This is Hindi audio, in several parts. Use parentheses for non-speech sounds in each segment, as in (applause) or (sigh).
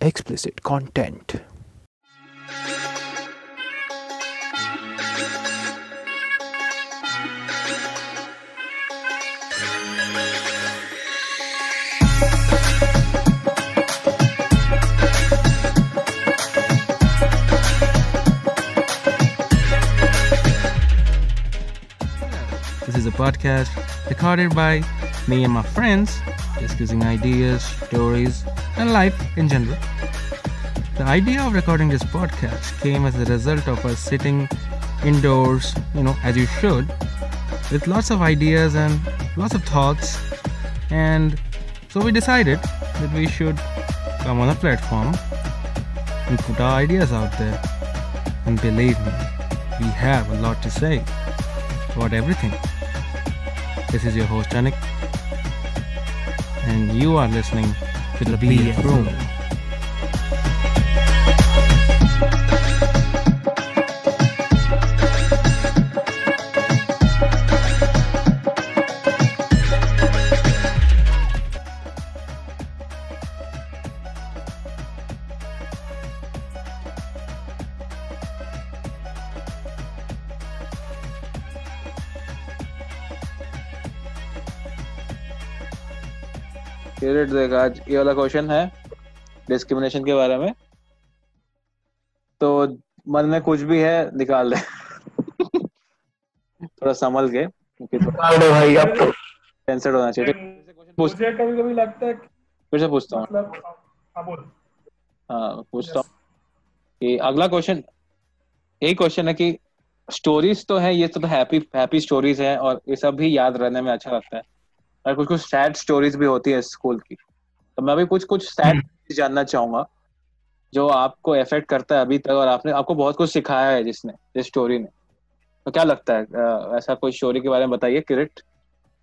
explicit content. This is a podcast recorded by me and my friends discussing ideas, stories, and life in general. The idea of recording this podcast came as a result of us sitting indoors, you know, as you should, with lots of ideas and lots of thoughts. And so we decided that we should come on a platform and put our ideas out there. And believe me, we have a lot to say about everything. This is your host, Anik, and you are listening to be a room. Kirat देख आज ये वाला क्वेश्चन है डिस्क्रिमिनेशन के बारे में। तो मन में कुछ भी है निकाल दे। (laughs) थोड़ा संभल के निकाल दो भाई अब तो। सेंसर्ड होना चाहिए। मुझे कभी कभी लगता है फिर से पूछता हूँ। मतलब हाँ हाँ पूछता हूँ। कि अगला क्वेश्चन यही क्वेश्चन है कि स्टोरीज तो है ये तो हैप्पी हैप्पी स्टोरीज है और ये सब भी याद रहने में अच्छा लगता है। और कुछ कुछ सैड स्टोरीज भी होती है स्कूल की। तो मैं भी कुछ कुछ सैड जानना चाहूँगा जो आपको इफ़ेक्ट करता है अभी तक और आपने आपको बहुत कुछ सिखाया है जिसने जिस स्टोरी ने। तो क्या लगता है ऐसा कोई स्टोरी के बारे में बताइए किरिट?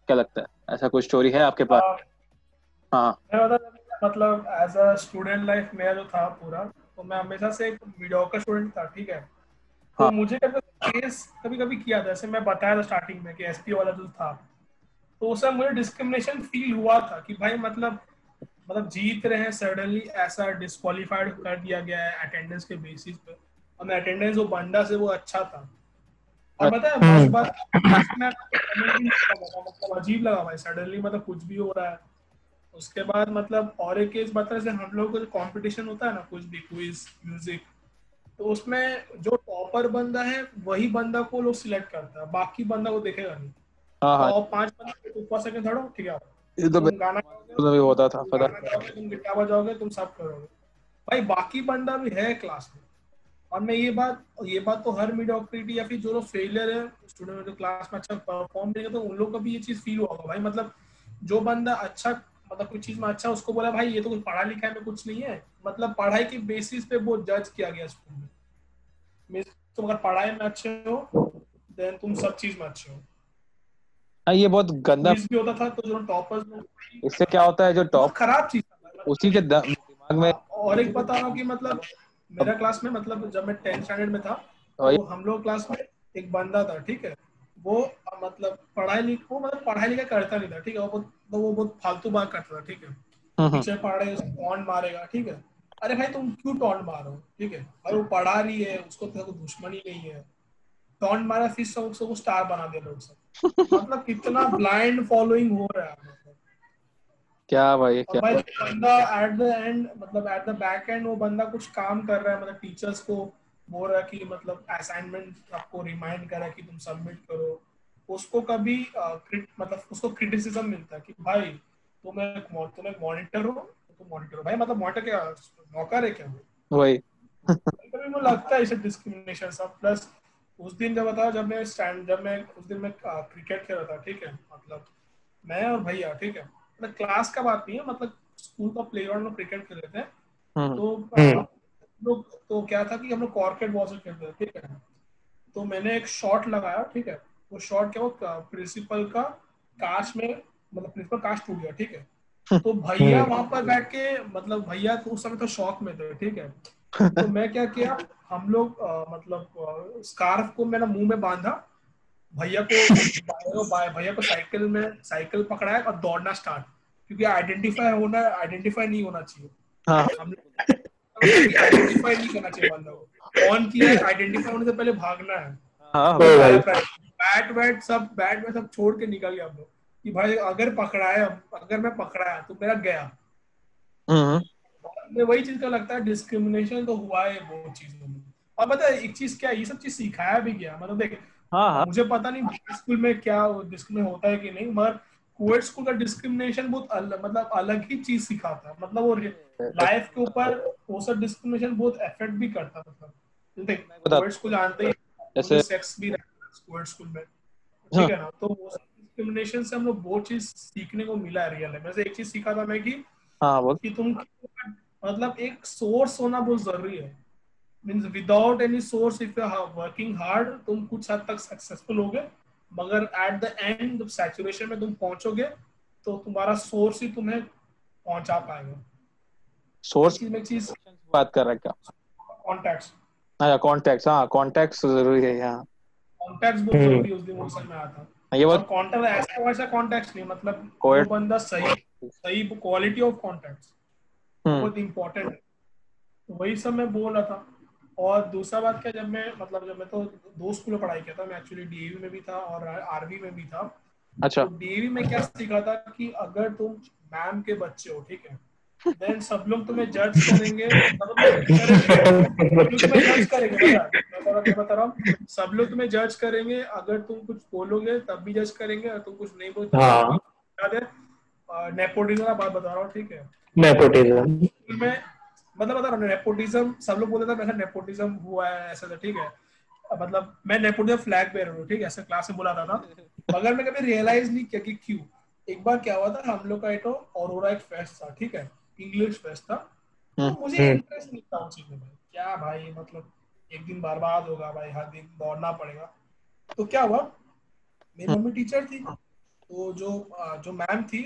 क्या लगता है ऐसा कोई स्टोरी है आपके पास? हाँ, हाँ। मतलब एज अ स्टूडेंट लाइफ मेरा जो था पूरा तो मैं हमेशा से एक मीडियोकर स्टूडेंट था ठीक है? तो हाँ। मुझे कभी केस कभी कभी किया था जैसे मैं बताया था स्टार्टिंग में कि एसपी वाला जो था तो उस मुझे डिस्क्रिमिनेशन फील हुआ था कि भाई मतलब मतलब जीत रहे हैं सडनली ऐसा डिस्qualified कर दिया गया है अटेंडेंस के बेसिस पे। और मैं अटेंडेंस वो बंदा से वो अच्छा था। और पता है बात मतलब अजीब लगा भाई सडनली मतलब कुछ भी हो रहा है। उसके बाद मतलब और एक केस बता जैसे हम लोग को जो कंपटीशन होता है ना, कुछ भी क्विज म्यूज़िक तो उसमें जो टॉपर बंदा है, वही बंदा को लोग सिलेक्ट करता है, बाकी बंदा को देखेगा नहीं। हाँ हाँ। पाँच बंदे सेकंड थर्ड हो ठीक है ये तो गाना तो भी होता था पता तुम गिटार बजाओगे तुम सब करोगे। भाई बाकी बंदा भी है क्लास में। और मैं ये बात ये बात तो हर मीडियोक्रिटी या फिर जो लोग फेलियर है स्टूडेंट जो क्लास में अच्छा परफॉर्म नहीं करते उन लोग को भी ये चीज़ फील हुआ होगा। भाई मतलब जो बंदा अच्छा मतलब कुछ चीज़ में अच्छा उसको बोला भाई ये तो कुछ पढ़ा लिखा में कुछ नहीं है। मतलब पढ़ाई के बेसिस पे वो जज किया गया स्कूल में। तुम अगर पढ़ाई में अच्छे हो देन तुम सब चीज़ में अच्छे हाँ। ये बहुत गंदा भी होता था तो जो टॉपर्स इससे क्या होता है जो टॉप खराब चीज़ उसी के दिमाग में और एक बता रहा हूँ कि मतलब मेरा क्लास में मतलब जब मैं टेंथ स्टैंडर्ड में था तो हम लोग क्लास में एक बंदा था ठीक है? वो मतलब पढ़ाई लिख वो मतलब पढ़ाई लिखा करता नहीं था ठीक है? वो बहुत तो वो बहुत फालतू बात करता था ठीक है? टीचर पढ़ रहे हैं टॉन्ट मारेगा ठीक है? अरे भाई तुम क्यों टॉन्ट मारो ठीक है? भाई वो पढ़ा रही है उसको तो दुश्मनी नहीं है। टॉन्ट मारा फिर सब उसको स्टार बना दे लोग सब। मतलब कितना ब्लाइंड फॉलोइंग हो रहा है मतलब। क्या भाई क्या भाई बंदा एट द एंड मतलब एट द बैक एंड वो बंदा कुछ काम कर रहा है मतलब टीचर्स को बोल रहा है कि मतलब असाइनमेंट आपको रिमाइंड करा कि तुम सबमिट करो। उसको कभी मतलब उसको क्रिटिसिज्म मिलता है कि भाई तुम एक तुम एक मॉनिटर हो तुम मॉनिटर हो। भाई मतलब मॉनिटर क्या नौकर है क्या वो? वही। कभी मुझे लगता है इसे डिस्क्रिमिनेशन सब प्लस उस दिन जब बताओ जब मैं स्टैंड जब मैं उस दिन मैं क्रिकेट खेल रहा था ठीक है? मतलब मैं और भैया ठीक है? मतलब क्लास का बात नहीं है मतलब स्कूल का प्ले ग्राउंड में क्रिकेट खेल रहे थे। हम्म, तो हम्म। लोग तो क्या था कि हम लोग कॉर्केट बॉल से खेलते थे ठीक है? तो मैंने एक शॉट लगाया ठीक है? वो शॉट क्या वो प्रिंसिपल का काश में मतलब प्रिंसिपल काश टूट गया ठीक है? (laughs) तो भैया वहाँ पर बैठ के मतलब भैया तो उस समय तो शौक में थे ठीक है? (laughs) तो मैं क्या किया हम लोग मतलब स्कार्फ को मैंने मुँह में बांधा भैया को भैया को साइकिल में साइकिल पकड़ाया और दौड़ना स्टार्ट क्योंकि आइडेंटिफाई होना आइडेंटिफाई नहीं होना चाहिए। हाँ। हम आइडेंटिफाई नहीं करना चाहिए बंदा को। ऑन किया आइडेंटिफाई होने से पहले भागना है। हाँ बैट वैट सब बैट में सब छोड़ के निकल गया हम लोग। कि भाई अगर पकड़ाया अगर मैं पकड़ाया तो मेरा गया। हम्म, मैं वही चीज़ का लगता है डिस्क्रिमिनेशन तो हुआ है वो चीज़ों में। और पता है एक चीज़ क्या है, ये सब चीज़ सिखाया भी गया। मतलब देख हाँ हाँ। मुझे पता नहीं स्कूल में क्या डिस्क्रिमिनेशन होता है कि नहीं मगर कोविड स्कूल का डिस्क्रिमिनेशन बहुत अलग मतलब अलग ही चीज़ सिखाता है। मतलब वो लाइफ के ऊपर वो सब डिस्क्रिमिनेशन बहुत इफ़ेक्ट भी करता है मतलब। देख कोविड स्कूल जानते ही जैसे सेक्स भी रहता है कोविड स्कूल में। ठीक है ना? तो वो सब डिस्क्रिमिनेशन से हम लोग बहुत चीज़ सीखने को मिला है रियल लाइफ में। से एक चीज़ सीखा था मैं कि हाँ बोल। कि तुम मतलब एक सोर्स होना बहुत ज़रूरी है। Means without any source if you working hard तुम कुछ हद तक सक्सेसफुल होगे मगर एट द एंड सैचुरेशन में तुम पहुंचोगे तो तुम्हारा सोर्स ही तुम्हें पहुँचा पाएगा। सोर्स में चीज़ बात कर रहा क्या? कॉन्टैक्ट्स अच्छा कॉन्टेक्ट हाँ कॉन्टेक्ट ज़रूरी है यहाँ कॉन्टैक्ट्स बहुत हम्म। ज़रूरी है उस दिन वो समझ में आया था ये बात कॉन्टैक्ट ऐसा वैसा कॉन्टैक्ट्स नहीं मतलब वो Coed- बंदा सही सही क्वालिटी ऑफ़ कॉन्टैक्ट्स बहुत इम्पोर्टेंट है। तो वही सब मैं बोल रहा था। और दूसरा बात क्या जब मैं मतलब जब मैं तो दो स्कूल में पढ़ाई किया था मैं एक्चुअली डीएवी में भी था और आरवी में भी था। अच्छा। तो डीएवी में क्या सीखा था कि अगर तुम मैम के बच्चे हो ठीक है देन सब लोग तुम्हें जज करेंगे सब लोग तुम्हें जज करेंगे। (laughs) पता? मैं बता रहा- मैं बता रहा सब लोग तुम्हें जज करेंगे अगर तुम कुछ बोलोगे तब भी जज करेंगे और तुम कुछ नहीं बोलोगे हाँ। याद है नेपोटिज्म का बात बता रहा हूँ ठीक है। नेपोटिज्म में मतलब बता नेपोटिज्म सब लोग बोलते थे नेपोटिज्म हुआ है ऐसा था ठीक है। मतलब मैं नेपोटिज्म फ्लैग बेयर हूँ ठीक है ऐसे क्लास में बुलाता था मगर मैं कभी रियलाइज़ नहीं किया कि क्यों। एक बार क्या हुआ था हम लोग का एक औरोरा एक फेस्ट था ठीक है इंग्लिश फेस्ट था। तो हम्म। मुझे हम्म। इंटरेस्ट नहीं था उस चीज़ में क्या भाई मतलब एक दिन बर्बाद होगा भाई हर दिन दौड़ना पड़ेगा। तो क्या हुआ मेरी मम्मी टीचर थी तो जो जो मैम थी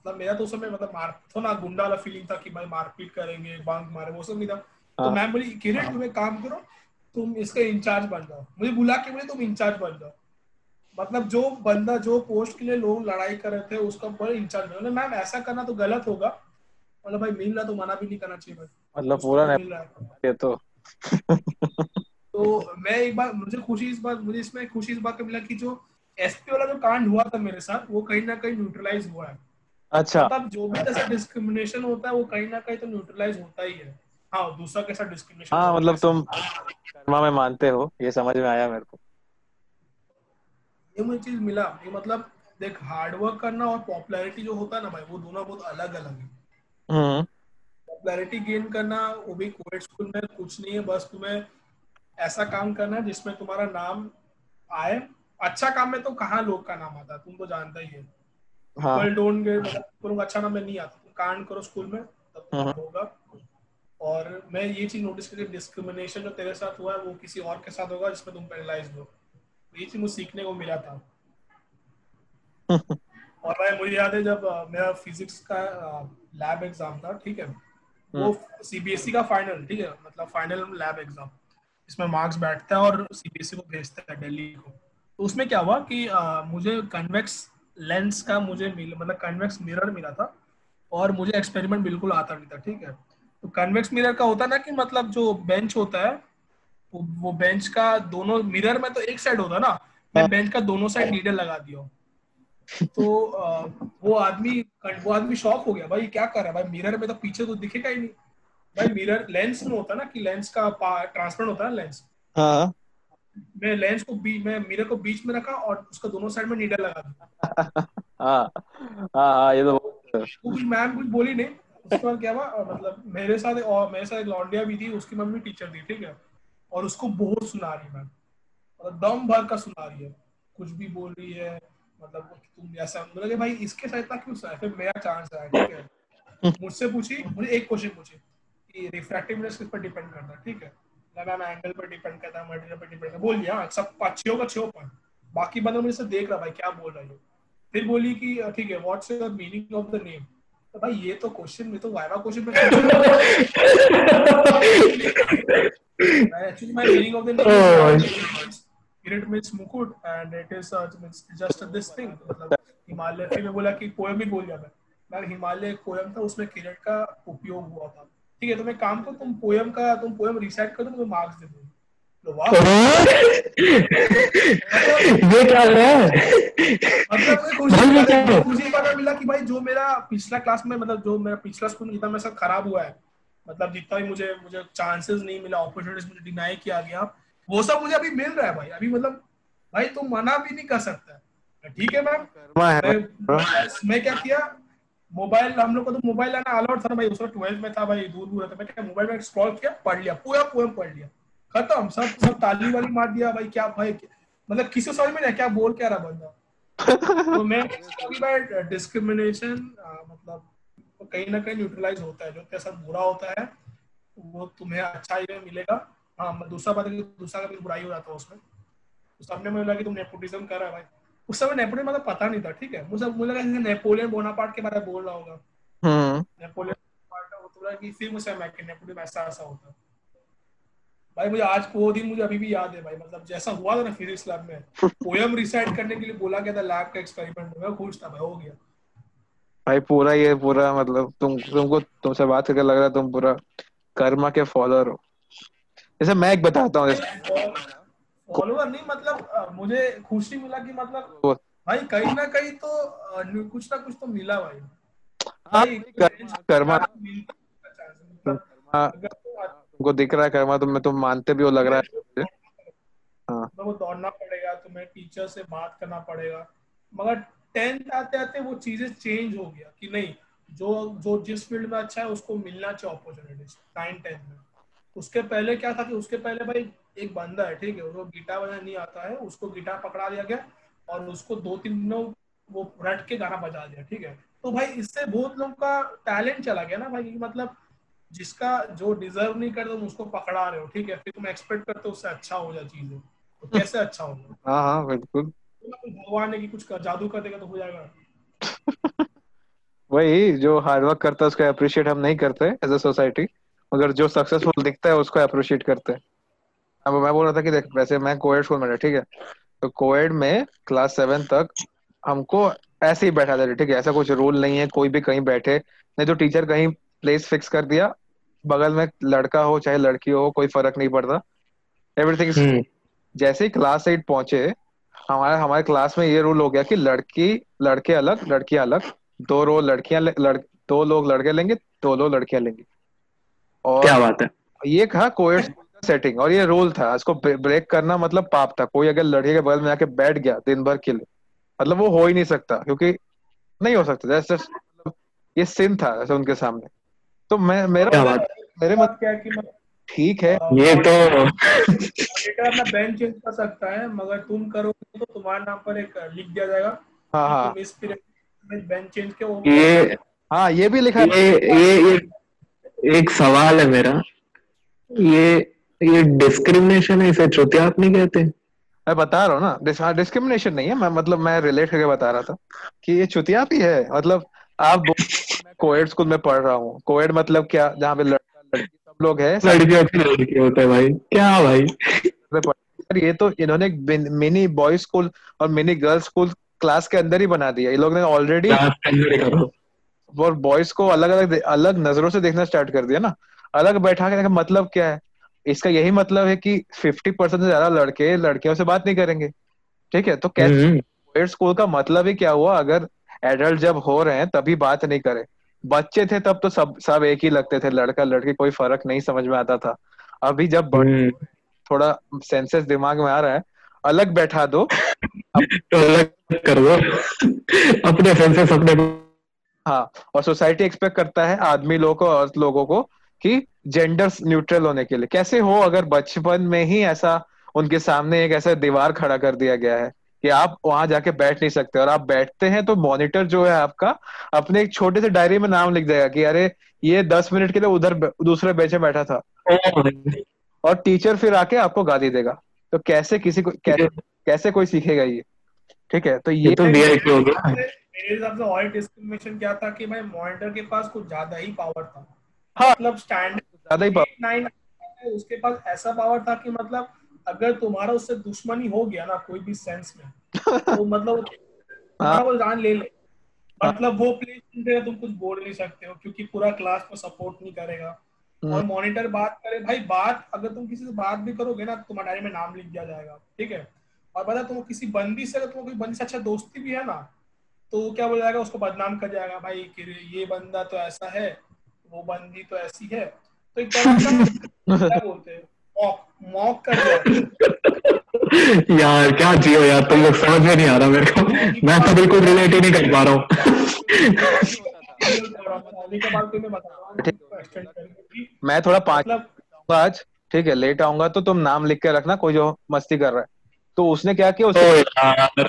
मतलब मेरा तो उस समय मतलब मार तो ना गुंडा वाला फीलिंग था कि भाई मारपीट करेंगे बांग मारे वो सब नहीं था। तो हाँ। मैम बोली किरण तुम एक काम करो तुम इसका इंचार्ज बन जाओ। मुझे बुला के बोले तुम इंचार्ज बन जाओ। मतलब जो बंदा जो पोस्ट के लिए लोग लड़ाई कर रहे थे उसका पर इंचार्ज बना मैम ऐसा करना तो गलत होगा। मतलब भाई मिल रहा तो मना भी नहीं करना चाहिए भाई। मतलब पूरा नहीं ये तो। तो मैं एक बार मुझे खुशी इस बात मुझे इसमें खुशी इस बात का मिला कि जो एसपी वाला जो कांड हुआ था मेरे साथ वो कहीं ना कहीं न्यूट्रलाइज हुआ है। अच्छा। मतलब जो भी ऐसा डिस्क्रिमिनेशन होता है वो कहीं ना कहीं तो न्यूट्रलाइज होता ही है। हाँ दूसरा कैसा डिस्क्रिमिनेशन हाँ मतलब तुम कर्मा में मानते हो ये समझ में आया मेरे को। ये मुझे चीज़ मिला ये मतलब देख हार्डवर्क करना और पॉपुलैरिटी जो होता है ना भाई वो दोनों बहुत अलग अलग है पॉपुलैरिटी गेन करना वो भी कोविड स्कूल में कुछ नहीं है बस तुम्हें ऐसा काम करना है जिसमें तुम्हारा नाम आए। अच्छा काम में तो कहाँ लोग का नाम आता है? तुम तो जानता है हाँ। पीपल डोंट गेट मतलब अच्छा में नहीं आता। कांड करो स्कूल में तब। तुम्हारा होगा। और मैं ये चीज़ नोटिस की डिस्क्रिमिनेशन जो तेरे साथ हुआ है वो किसी और के साथ होगा जिसमें तुम पेनलाइज हो। ये चीज़ मुझे सीखने को मिला था। (laughs) और भाई मुझे याद है जब मेरा फिजिक्स का लैब एग्ज़ाम था ठीक है? वो सीबीएसई का फाइनल ठीक है? मतलब फाइनल लैब एग्ज़ाम इसमें मार्क्स बैठता है और सीबीएसई को भेजता है दिल्ली को। तो उसमें क्या हुआ कि अ, मुझे कन्वेक्स लेंस का मुझे मिल मतलब कन्वेक्स मिरर मिला था और मुझे एक्सपेरिमेंट बिल्कुल आता नहीं था ठीक है? तो कन्वेक्स मिरर का होता ना कि मतलब जो बेंच होता है वो, वो बेंच का दोनों मिरर में तो एक साइड होता ना मैं बेंच का दोनों साइड नीडल लगा दिया तो अ, वो आदमी वो आदमी शॉक हो गया भाई क्या कर रहा है? भाई मिरर में तो पीछे तो दिखेगा ही नहीं। भाई मिरर लेंस में होता ना कि लेंस का ट्रांसपेरेंट होता है ना लेंस हाँ। मैं लेंस को बीच में मिरर को बीच में रखा और उसका दोनों साइड में नीडल लगा दिया। हाँ हाँ हाँ ये तो वो कुछ मैम कुछ बोली नहीं। उसके बाद क्या हुआ मतलब मेरे साथ और मेरे साथ एक लौंडिया भी थी उसकी मम्मी टीचर थी ठीक है? और उसको बहुत सुना रही मैम मतलब दम भर का सुना रही है। कुछ भी बोल रही है मतलब तुम ऐसा मतलब कि भाई इसके साथ इतना क्यों सुना है? फिर मेरा चांस आया ठीक है? (laughs) मुझसे पूछी मुझे एक क्वेश्चन पूछी कि रिफ्रैक्टिवनेस किस पर डिपेंड करता है ठीक है? मैं मैम एंगल पर डिपेंड करता है मटेरियल पर डिपेंड करता है। बोल दिया हाँ, सब अच्छे होगा अच्छे बाकी बंदा मुझे देख रहा भाई क्या बोल रही हो फिर बोली कि ठीक है what's the meaning of the name तो भाई ये तो क्वेश्चन में तो वाइवा क्वेश्चन में actually my meaning of the name Oh, is Kirit means मुकुट and it is uh, means just this thing. मतलब हिमालय फिर मैं बोला कि पोएम भी बोल मैं। मैं हिमालय एक था उसमें किरट का उपयोग हुआ था। ठीक है तुम एक काम करो तुम पोयम का तुम पोयम रिसाइट कर दो तुम्हें मार्क्स दे दो तो ये क्या हो? रहा है मतलब मुझे खुशी है? पता मिला कि भाई जो मेरा पिछला क्लास में मतलब जो मेरा पिछला स्कूल जितना मेरा सब खराब हुआ है। मतलब जितना भी मुझे मुझे चांसेस नहीं मिला अपॉर्चुनिटीज़ मुझे डिनाई किया गया। वो सब मुझे अभी मिल रहा है भाई। अभी मतलब भाई तुम मना भी नहीं कर सकता। ठीक है मैम मैं मैं क्या किया? मोबाइल हम लोग को तो मोबाइल लाना अलाउड था ना भाई। उसमें ट्वेल्थ में था भाई दूर दूर था मैं मोबाइल में स्क्रॉल किया पढ़ लिया पूरा पोएम पढ़ लिया। खत्म सब सब ताली वाली मार दिया भाई क्या भाई मतलब किसी समझ में नहीं क्या बोल क्या रहा बंदा। (laughs) तो मैं डिस्क्रिमिनेशन मतलब कहीं ना कहीं न्यूट्रलाइज होता है। जो तेरे साथ बुरा होता है वो तुम्हें अच्छा ही मिलेगा। हाँ दूसरा बात है दूसरा का भी बुराई हो जाता है उसमें। तो सबने मुझे लगा कि तुम नेपोटिज्म कर रहा है भाई। उस समय नेपोलियन मतलब पता नहीं था ठीक है? मुझे मुझे लगा जैसे नेपोलियन बोनापार्ट के बारे में बोल रहा होगा। हम्म। नेपोलियन का वो तो कि फिर मुझे मैं कि नेपोलियन ऐसा ऐसा होता। भाई मुझे आज वो दिन मुझे अभी भी याद है भाई मतलब जैसा हुआ था ना फिजिक्स लैब में (laughs) पोयम रिसाइट करने के लिए बोला गया था लैब का एक्सपेरिमेंट में खुश था भाई हो गया। भाई पूरा ये पूरा मतलब तुम तुमको तुमसे बात करके लग रहा है तुम पूरा कर्मा के फॉलोअर हो। जैसे मैं एक बताता हूँ फॉलोअर नहीं मतलब मुझे खुशी मिला कि मतलब भाई कहीं ना कहीं तो कुछ ना कुछ तो मिला भाई। हाँ, कर्मा- है मतलब तो तुमको दिख रहा है कर्मा तुम्हें तुम मानते भी हो लग रहा है। हाँ। तो वो दौड़ना पड़ेगा तुम्हें टीचर से बात करना पड़ेगा। मगर टेंथ आते आते वो चीज़ें चेंज हो गया कि नहीं जो जो जिस फ़ील्ड में अच्छा है उसको मिलना चाहिए अपॉर्चुनिटीज़ नाइन टेंथ में। उसके पहले क्या था कि उसके पहले भाई एक बंदा है ठीक है उसको गिटार बजाना नहीं आता है उसको गिटार पकड़ा दिया गया और उसको दो तीन दिनों वो रट के गाना बजा दिया ठीक है। तो भाई इससे बहुत लोग का टैलेंट चला गया ना भाई मतलब जिसका जो डिजर्व नहीं करते तुम उसको पकड़ा रहे हो ठीक है। फिर तुम एक्सपेक्ट करते हो उससे अच्छा हो जाए चीज़ें तो कैसे अच्छा होगा? (laughs) हाँ हाँ बिल्कुल। भगवान ने कि कुछ कर- जादू कर देगा तो हो जाएगा। (laughs) वही जो हार्डवर्क करता है उसको अप्रिशिएट हम नहीं करते एज अ सोसाइटी मगर जो सक्सेसफुल दिखता है उसको अप्रिशिएट करते हैं। अब मैं बोल रहा था कि देख वैसे मैं कोएड स्कूल में था ठीक है? तो कोएड में क्लास सेवन तक हमको ऐसे ही बैठा देते ठीक है? ऐसा कुछ रूल नहीं है कोई भी कहीं बैठे। नहीं तो टीचर कहीं प्लेस फिक्स कर दिया बगल में लड़का हो चाहे लड़की हो कोई फ़र्क नहीं पड़ता। Everything hmm. जैसे ही क्लास एट पहुँचे हमारे हमारे क्लास में ये रूल हो गया कि लड़की लड़के अलग लड़कियाँ अलग दो रो लड़कियाँ लड़, दो लोग लड़के लेंगे दो लोग लड़कियाँ लेंगे। और क्या बात है। ये कहा कोएड (laughs) सेटिंग और ये रूल था इसको ब्रेक करना मतलब पाप था। कोई अगर लड़के के बगल में जाके बैठ गया दिन भर के लिए मतलब वो हो ही नहीं सकता क्योंकि नहीं हो सकता। जैसे मतलब ये सिन था ऐसे उनके सामने। तो मैं मेरा क्या बात? मेरे मत क्या है कि मतलब ठीक है। ये तो अपना बेंच चेंज कर सकता है मगर तुम करोगे तो तुम्हारे नाम पर एक लिख दिया जाएगा हाँ हाँ। तुम इस पीरियड बेंच चेंज के वो ये हाँ ये भी लिखा है ये ये ये एक सवाल है मेरा। ये ये डिस्क्रिमिनेशन है इसे चुतियाप नहीं कहते? मैं बता रहा हूँ ना डिस, हाँ डिस्क्रिमिनेशन नहीं है मैं मतलब मैं रिलेट करके बता रहा था कि ये चुतिया भी है मतलब आप मैं कोएड स्कूल में पढ़ रहा हूँ। कोएड मतलब क्या? जहाँ पे लड़का लड़की सब लोग है लड़के होते हैं भाई। क्या भाई? ये तो इन्होंने एक मिनी बॉयज़ स्कूल और मिनी गर्ल्स स्कूल क्लास के अंदर ही बना दिया ये लोग ने ऑलरेडी ही और बॉयज़ को अलग अलग अलग नज़रों से देखना स्टार्ट कर दिया ना। अलग बैठा के मतलब क्या है? इसका यही मतलब है कि फिफ्टी परसेंट से ज़्यादा लड़के लड़कियों से बात नहीं करेंगे। ठीक है? तो कैसे हम्म, स्कूल का मतलब ही क्या हुआ? अगर एडल्ट जब हो रहे हैं तभी बात नहीं करे। बच्चे थे तब तो सब सब एक ही लगते थे। लड़का लड़की कोई फ़र्क नहीं समझ में आता था। अभी जब हम्म, थोड़ा सेंसेस दिमाग में आ रहा है अलग बैठा दो। (laughs) तो अलग कर दो। अपने सेंसेस अपने हाँ और सोसाइटी एक्सपेक्ट करता है आदमी लोगों को और लोगों को कि जेंडर न्यूट्रल होने के लिए। कैसे हो अगर बचपन में ही ऐसा उनके सामने एक ऐसा दीवार खड़ा कर दिया गया है कि आप वहाँ जाके बैठ नहीं सकते और आप बैठते हैं तो मॉनिटर जो है आपका अपने एक छोटे से डायरी में नाम लिख देगा कि अरे ये दस मिनट के लिए उधर दूसरे बेंच में बैठा था। और टीचर फिर आके आपको गाली देगा। तो कैसे किसी को कैसे, कैसे कोई सीखेगा ये? ठीक है तो ये ये तो हो गया। मेरे हिसाब से और डिस्क्रिमिनेशन क्या था कि भाई मॉनिटर के पास कुछ ज़्यादा ही पावर था। हाँ। मतलब ज़्यादा ही नाइन उसके पास ऐसा पावर था कि मतलब अगर तुम्हारा उससे दुश्मनी हो गया ना कोई भी सेंस में (laughs) तो मतलब वो जान ले ले। मतलब वो प्लेस तुम कुछ बोल नहीं सकते हो क्योंकि पूरा क्लास को सपोर्ट नहीं करेगा। और मॉनिटर बात करे भाई बात अगर तुम किसी से बात भी करोगे ना तुम्हारे डायरी में नाम लिख दिया जाएगा ठीक है? और पता तुम किसी बंदी से अगर तुम कोई बंदी से अच्छा दोस्ती भी है ना तो क्या बोल जाएगा उसको बदनाम कर जाएगा भाई ये बंदा तो ऐसा है। वो बंदी तो ऐसी है। तो एक तरह का क्या बोलते हैं? मॉक मॉक कर जाएगा यार क्या जियो यार तुम लोग समझ में नहीं आ रहा मेरे को। मैं तो बिल्कुल रिलेट ही नहीं कर पा रहा हूँ। मैं थोड़ा पाँच मतलब आज ठीक है लेट आऊँगा तो तुम नाम लिख के रखना कोई जो मस्ती कर रहा है। तो उसने क्या किया? उसने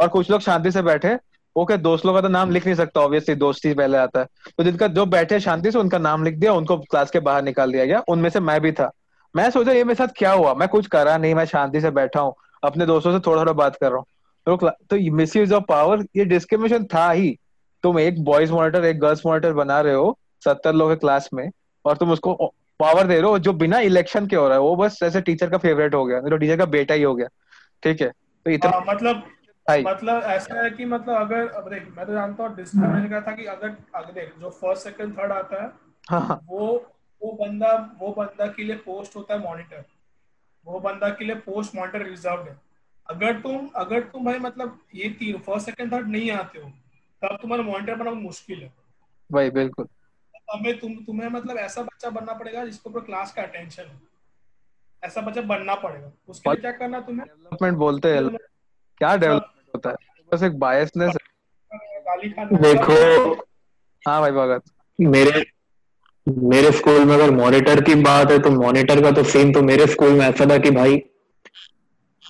और कुछ लोग शांति से बैठे वो क्या दोस्त लोग का तो नाम लिख नहीं सकता ऑब्वियसली दोस्ती पहले आता है। तो जिनका जो बैठे शांति से उनका नाम लिख दिया उनको क्लास के बाहर निकाल दिया गया उनमें से मैं भी था। मैं सोचा ये मेरे साथ क्या हुआ? मैं कुछ करा नहीं मैं शांति से बैठा हूँ अपने दोस्तों से थोड़ा थोड़ा बात कर रहा हूँ। तो मिस यूज़ ऑफ़ पावर ये डिस्क्रिमिनेशन था ही। तुम एक बॉयज़ मॉनिटर एक गर्ल्स मॉनिटर बना रहे हो सत्तर लोग क्लास में और तुम उसको पावर दे रहे हो जो बिना इलेक्शन के हो रहा है वो बस ऐसे टीचर का फेवरेट हो गया टीचर का बेटा ही हो गया। ठीक है? तो इतना हाँ, मतलब मतलब ऐसा है कि मतलब अगर अब देख मैं तो जानता हूँ डिस्क्रिमिनेशन का था कि अगर अगर देख जो फ़र्स्ट सेकंड थर्ड आता है हाँ वो वो बंदा वो बंदा के लिए पोस्ट होता है मॉनिटर वो बंदा के लिए पोस्ट मॉनिटर रिज़र्व है। अगर तुम अगर तुम भाई मतलब ये तीन फ़र्स्ट सेकंड थर्ड नहीं आते हो तब तुम्हारा मॉनिटर बनाना मुश्किल है। भाई बिल्कुल। हमें तुम तुम्हें मतलब ऐसा बच्चा बनना पड़ेगा जिसको पूरा क्लास का अटेंशन है। ऐसा बच्चा बनना पड़ेगा। उसके लिए क्या करना तुम्हें? डेवलपमेंट बोलते हैं। क्या डेवलपमेंट होता है। बस एक बायसनेस देखो हाँ भाई भगत मेरे मेरे स्कूल में अगर मॉनिटर की बात है तो मॉनिटर का तो सीन तो मेरे स्कूल में ऐसा था कि भाई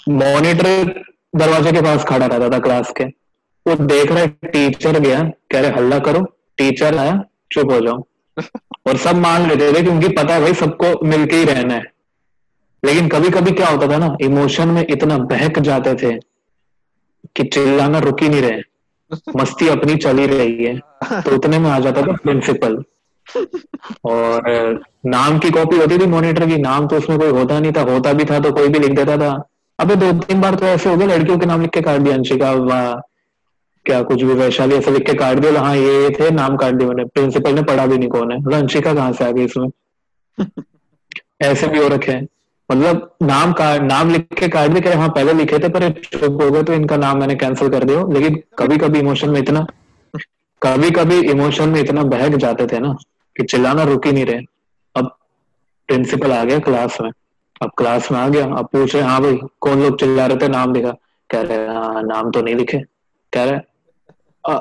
मॉनिटर दरवाजे के पास खड़ा रहता था क्लास के। वो देख रहा है टीचर गया कह रहे हल्ला करो टीचर आया चुप हो जाओ। और सब मान लेते थे क्योंकि पता है भाई सबको मिलके ही रहना है। लेकिन कभी कभी क्या होता था ना इमोशन में इतना बहक जाते थे। कि चिल्लाना रुक ही नहीं रहे। मस्ती अपनी चल ही रही है। तो उतने में आ जाता था प्रिंसिपल और नाम की कॉपी होती थी मॉनिटर की। नाम तो उसमें कोई होता नहीं था। होता भी था तो कोई भी लिख देता था। अबे दो तीन बार तो ऐसे हो गए लड़कियों के नाम लिख के काट दिया अंशिका वा- क्या कुछ भी वैशाली ऐसे लिख के काट दिया। हाँ ये ये थे नाम काट दिया मैंने। प्रिंसिपल ने पढ़ा भी नहीं कौन है। अंशिका कहाँ से आ गई इसमें? (laughs) ऐसे भी हो रखे हैं। मतलब नाम का नाम लिख के काट भी कह हाँ पहले लिखे थे, पर हो गए तो इनका नाम मैंने कैंसिल कर दिया। लेकिन कभी कभी इमोशन में इतना कभी कभी इमोशन में इतना बहक जाते थे ना, कि चिल्लाना रुक ही नहीं रहे। अब प्रिंसिपल आ गया क्लास में। अब क्लास में आ गया, अब पूछ हाँ भाई, कौन लोग चिल्ला रहे थे? नाम लिखा। कह रहे हाँ नाम तो नहीं लिखे। कह रहे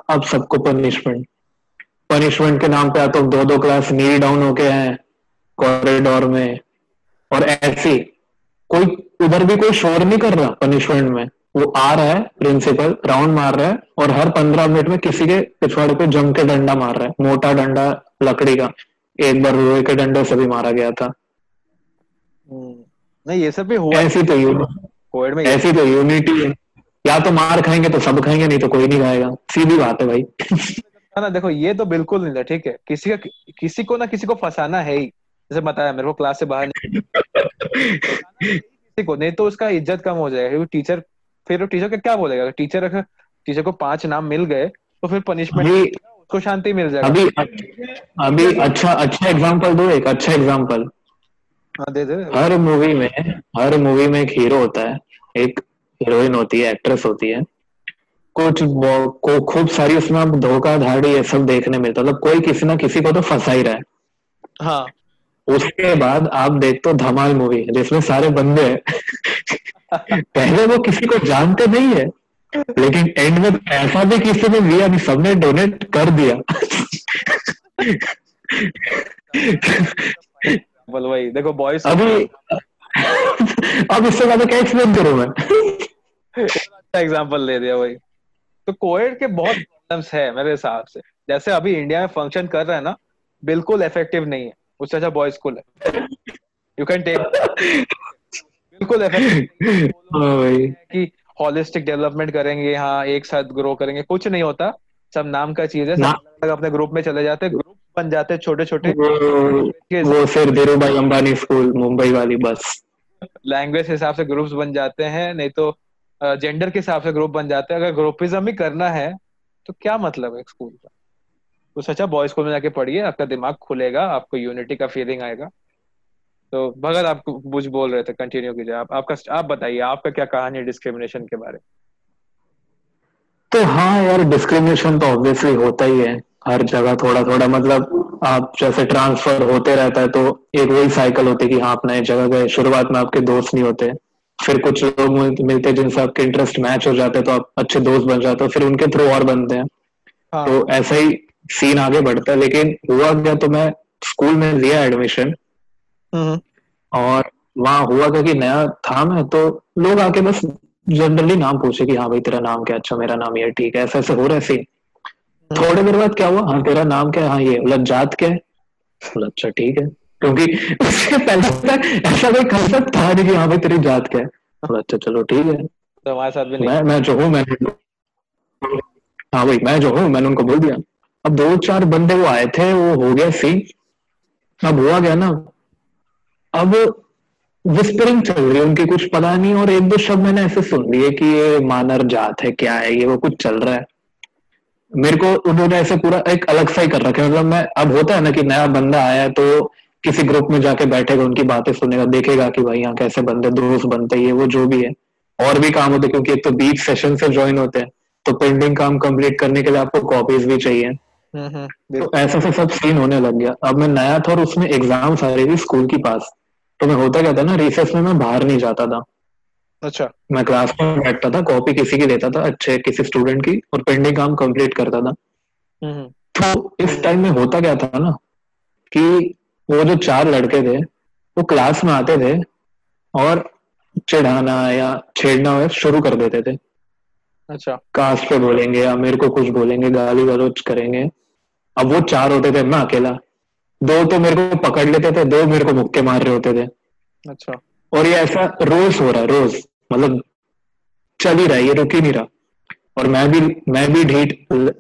अब सबको पनिशमेंट पनिशमेंट के नाम पे आ तो दो दो क्लास नील डाउन होके हैं कॉरिडोर में। और ऐसी कोई उधर भी कोई शोर नहीं कर रहा पनिशमेंट में। वो आ रहा है प्रिंसिपल राउंड मार रहा है और हर पंद्रह मिनट में किसी के पिछवाड़े पे जम के डंडा मार रहा है। मोटा डंडा लकड़ी का। एक बार लोहे के डंडे से भी मारा गया था। नहीं ये सब भी हुआ ऐसी तो कोविड में ऐसी तो यूनिटी है। या तो मार खाएँगे तो सब खाएँगे नहीं तो कोई नहीं खाएगा। सीधी बात है भाई। (laughs) ना देखो ये तो बिल्कुल नहीं था ठीक है। किसी का किसी को ना किसी को फंसाना है ही। जैसे बताया मेरे को क्लास से बाहर नहीं को नहीं तो उसका इज़्ज़त कम हो जाएगा क्योंकि टीचर फिर वो टीचर का क्या बोलेगा? टीचर अगर टीचर को पाँच नाम मिल गए तो फिर पनिशमेंट उसको शांति मिल जाएगा। अभी अभी अच्छा अच्छा एग्जांपल दो एक अच्छा एग्जांपल हाँ दे दे। हर मूवी में हर मूवी में एक हीरो होता है। एक हीरोइन होती है एक्ट्रेस होती है। कुछ को खूब सारी उसमें अब धोखाधड़ी ये सब देखने मिलता है। मतलब कोई किसी ना किसी को तो फंसा ही रहा है। हाँ। उसके बाद आप देखते हो धमाल मूवी है जिसमें सारे बंदे हैं। (laughs) पहले वो किसी को जानते नहीं है लेकिन एंड में पैसा भी किसी ने दिया नहीं सबने डोनेट कर दिया। भाई देखो बॉयज़ अभी (laughs) अब इससे ज़्यादा क्या एक्सप्लेन करूँ मैं? अच्छा एग्जांपल ले दिया भाई। तो कोविड के बहुत प्रॉब्लम्स है मेरे हिसाब से। जैसे अभी इंडिया में फ़ंक्शन कर रहा है ना बिल्कुल इफ़ेक्टिव नहीं है। उससे अच्छा बॉयज़ स्कूल है। यू कैन टेक बिल्कुल (laughs) हाँ कि होलिस्टिक डेवलपमेंट करेंगे हाँ एक साथ ग्रो करेंगे कुछ नहीं होता। सब नाम का चीज़ है सब अपने ग्रुप में चले जाते ग्रुप बन जाते छोटे छोटे वो फिर धीरू भाई अंबानी स्कूल मुंबई वाली बस। लैंग्वेज के हिसाब से ग्रुप्स बन जाते हैं नहीं तो जेंडर के हिसाब से ग्रुप बन जाते हैं। अगर ग्रुपिज्म ही करना है तो क्या मतलब है स्कूल का? तो सच्चा बॉयज़ स्कूल में जाके पढ़िए आपका दिमाग खुलेगा आपको यूनिटी का फीलिंग आएगा। तो भगत आप कुछ बोल रहे थे कंटिन्यू कीजिए। आप आपका आप बताइए आपका क्या कहानी है डिस्क्रिमिनेशन के बारे तो हाँ यार डिस्क्रिमिनेशन तो ऑब्वियसली होता ही है। हर जगह थोड़ा थोड़ा मतलब आप जैसे ट्रांसफ़र होते रहता है तो एक वही साइकिल होती है कि हाँ आप नए जगह गए शुरुआत में आपके दोस्त नहीं होते। फिर कुछ लोग मिलते हैं जिनसे आपके इंटरेस्ट मैच हो जाते हैं तो आप अच्छे दोस्त बन जाते हो फिर उनके थ्रू और बनते हैं। हाँ। तो ऐसा ही सीन आगे बढ़ता है लेकिन हुआ क्या तो मैं स्कूल में लिया एडमिशन हम्म। और वहाँ हुआ क्या कि नया था मैं तो लोग आके बस जनरली नाम पूछे कि हाँ भाई तेरा नाम क्या अच्छा मेरा नाम ये ठीक है ऐसे ऐसे हो रहा है सीन थोड़ी देर बाद क्या हुआ? हाँ तेरा नाम क्या है? हाँ ये बोला जात क्या है? अच्छा ठीक है। क्योंकि उससे पहले तक ऐसा कोई कंसेप्ट था नहीं कि हाँ भाई तेरी जात क्या है। अच्छा चलो ठीक है। तो हमारे साथ भी नहीं मैं मैं जो हूँ मैं हाँ भाई मैं जो हूँ मैंने उनको बोल दिया। अब दो चार बंदे वो आए थे, वो हो गया सीन अब हुआ गया ना? अब विस्परिंग चल रही है, उनकी कुछ पता नहीं, और एक दो शब्द मैंने ऐसे सुन लिए कि ये मानर जात है, क्या है, ये वो कुछ चल रहा है। मेरे को उन्होंने ऐसे पूरा एक अलग सा ही कर रखा है। मतलब मैं, अब होता है ना कि नया बंदा आया तो किसी ग्रुप में जाके बैठेगा, उनकी बातें सुनेगा, देखेगा कि भाई यहाँ कैसे बंदे, दोस्त बनते ये वो जो भी है। और भी काम होते क्योंकि एक तो बीच सेशन से ज्वाइन होते हैं तो पेंडिंग काम कंप्लीट करने के लिए आपको कॉपीज भी चाहिए। तो ऐसा से सब सीन होने लग गया। अब मैं नया था और उसमें एग्ज़ाम आ रही थी स्कूल की पास। तो मैं होता क्या था ना रिसेस में मैं बाहर नहीं जाता था। अच्छा। मैं क्लास में बैठता था कॉपी किसी की देता था अच्छे किसी स्टूडेंट की और पेंडिंग काम कंप्लीट करता था। तो इस टाइम में होता क्या था ना कि वो जो चार लड़के थे वो क्लास में आते थे और चिढ़ाना या छेड़ना शुरू कर देते थे। अच्छा। कास्ट पे बोलेंगे या मेरे को कुछ बोलेंगे गाली गलौज करेंगे। अब वो चार होते थे मैं अकेला। दो तो मेरे को पकड़ लेते थे दो मेरे को मुक्के मार रहे होते थे। अच्छा। और ये ऐसा रोज हो रहा है रोज। मतलब चल ही रहा है ये रुक ही नहीं रहा। और मैं भी मैं भी ढीठ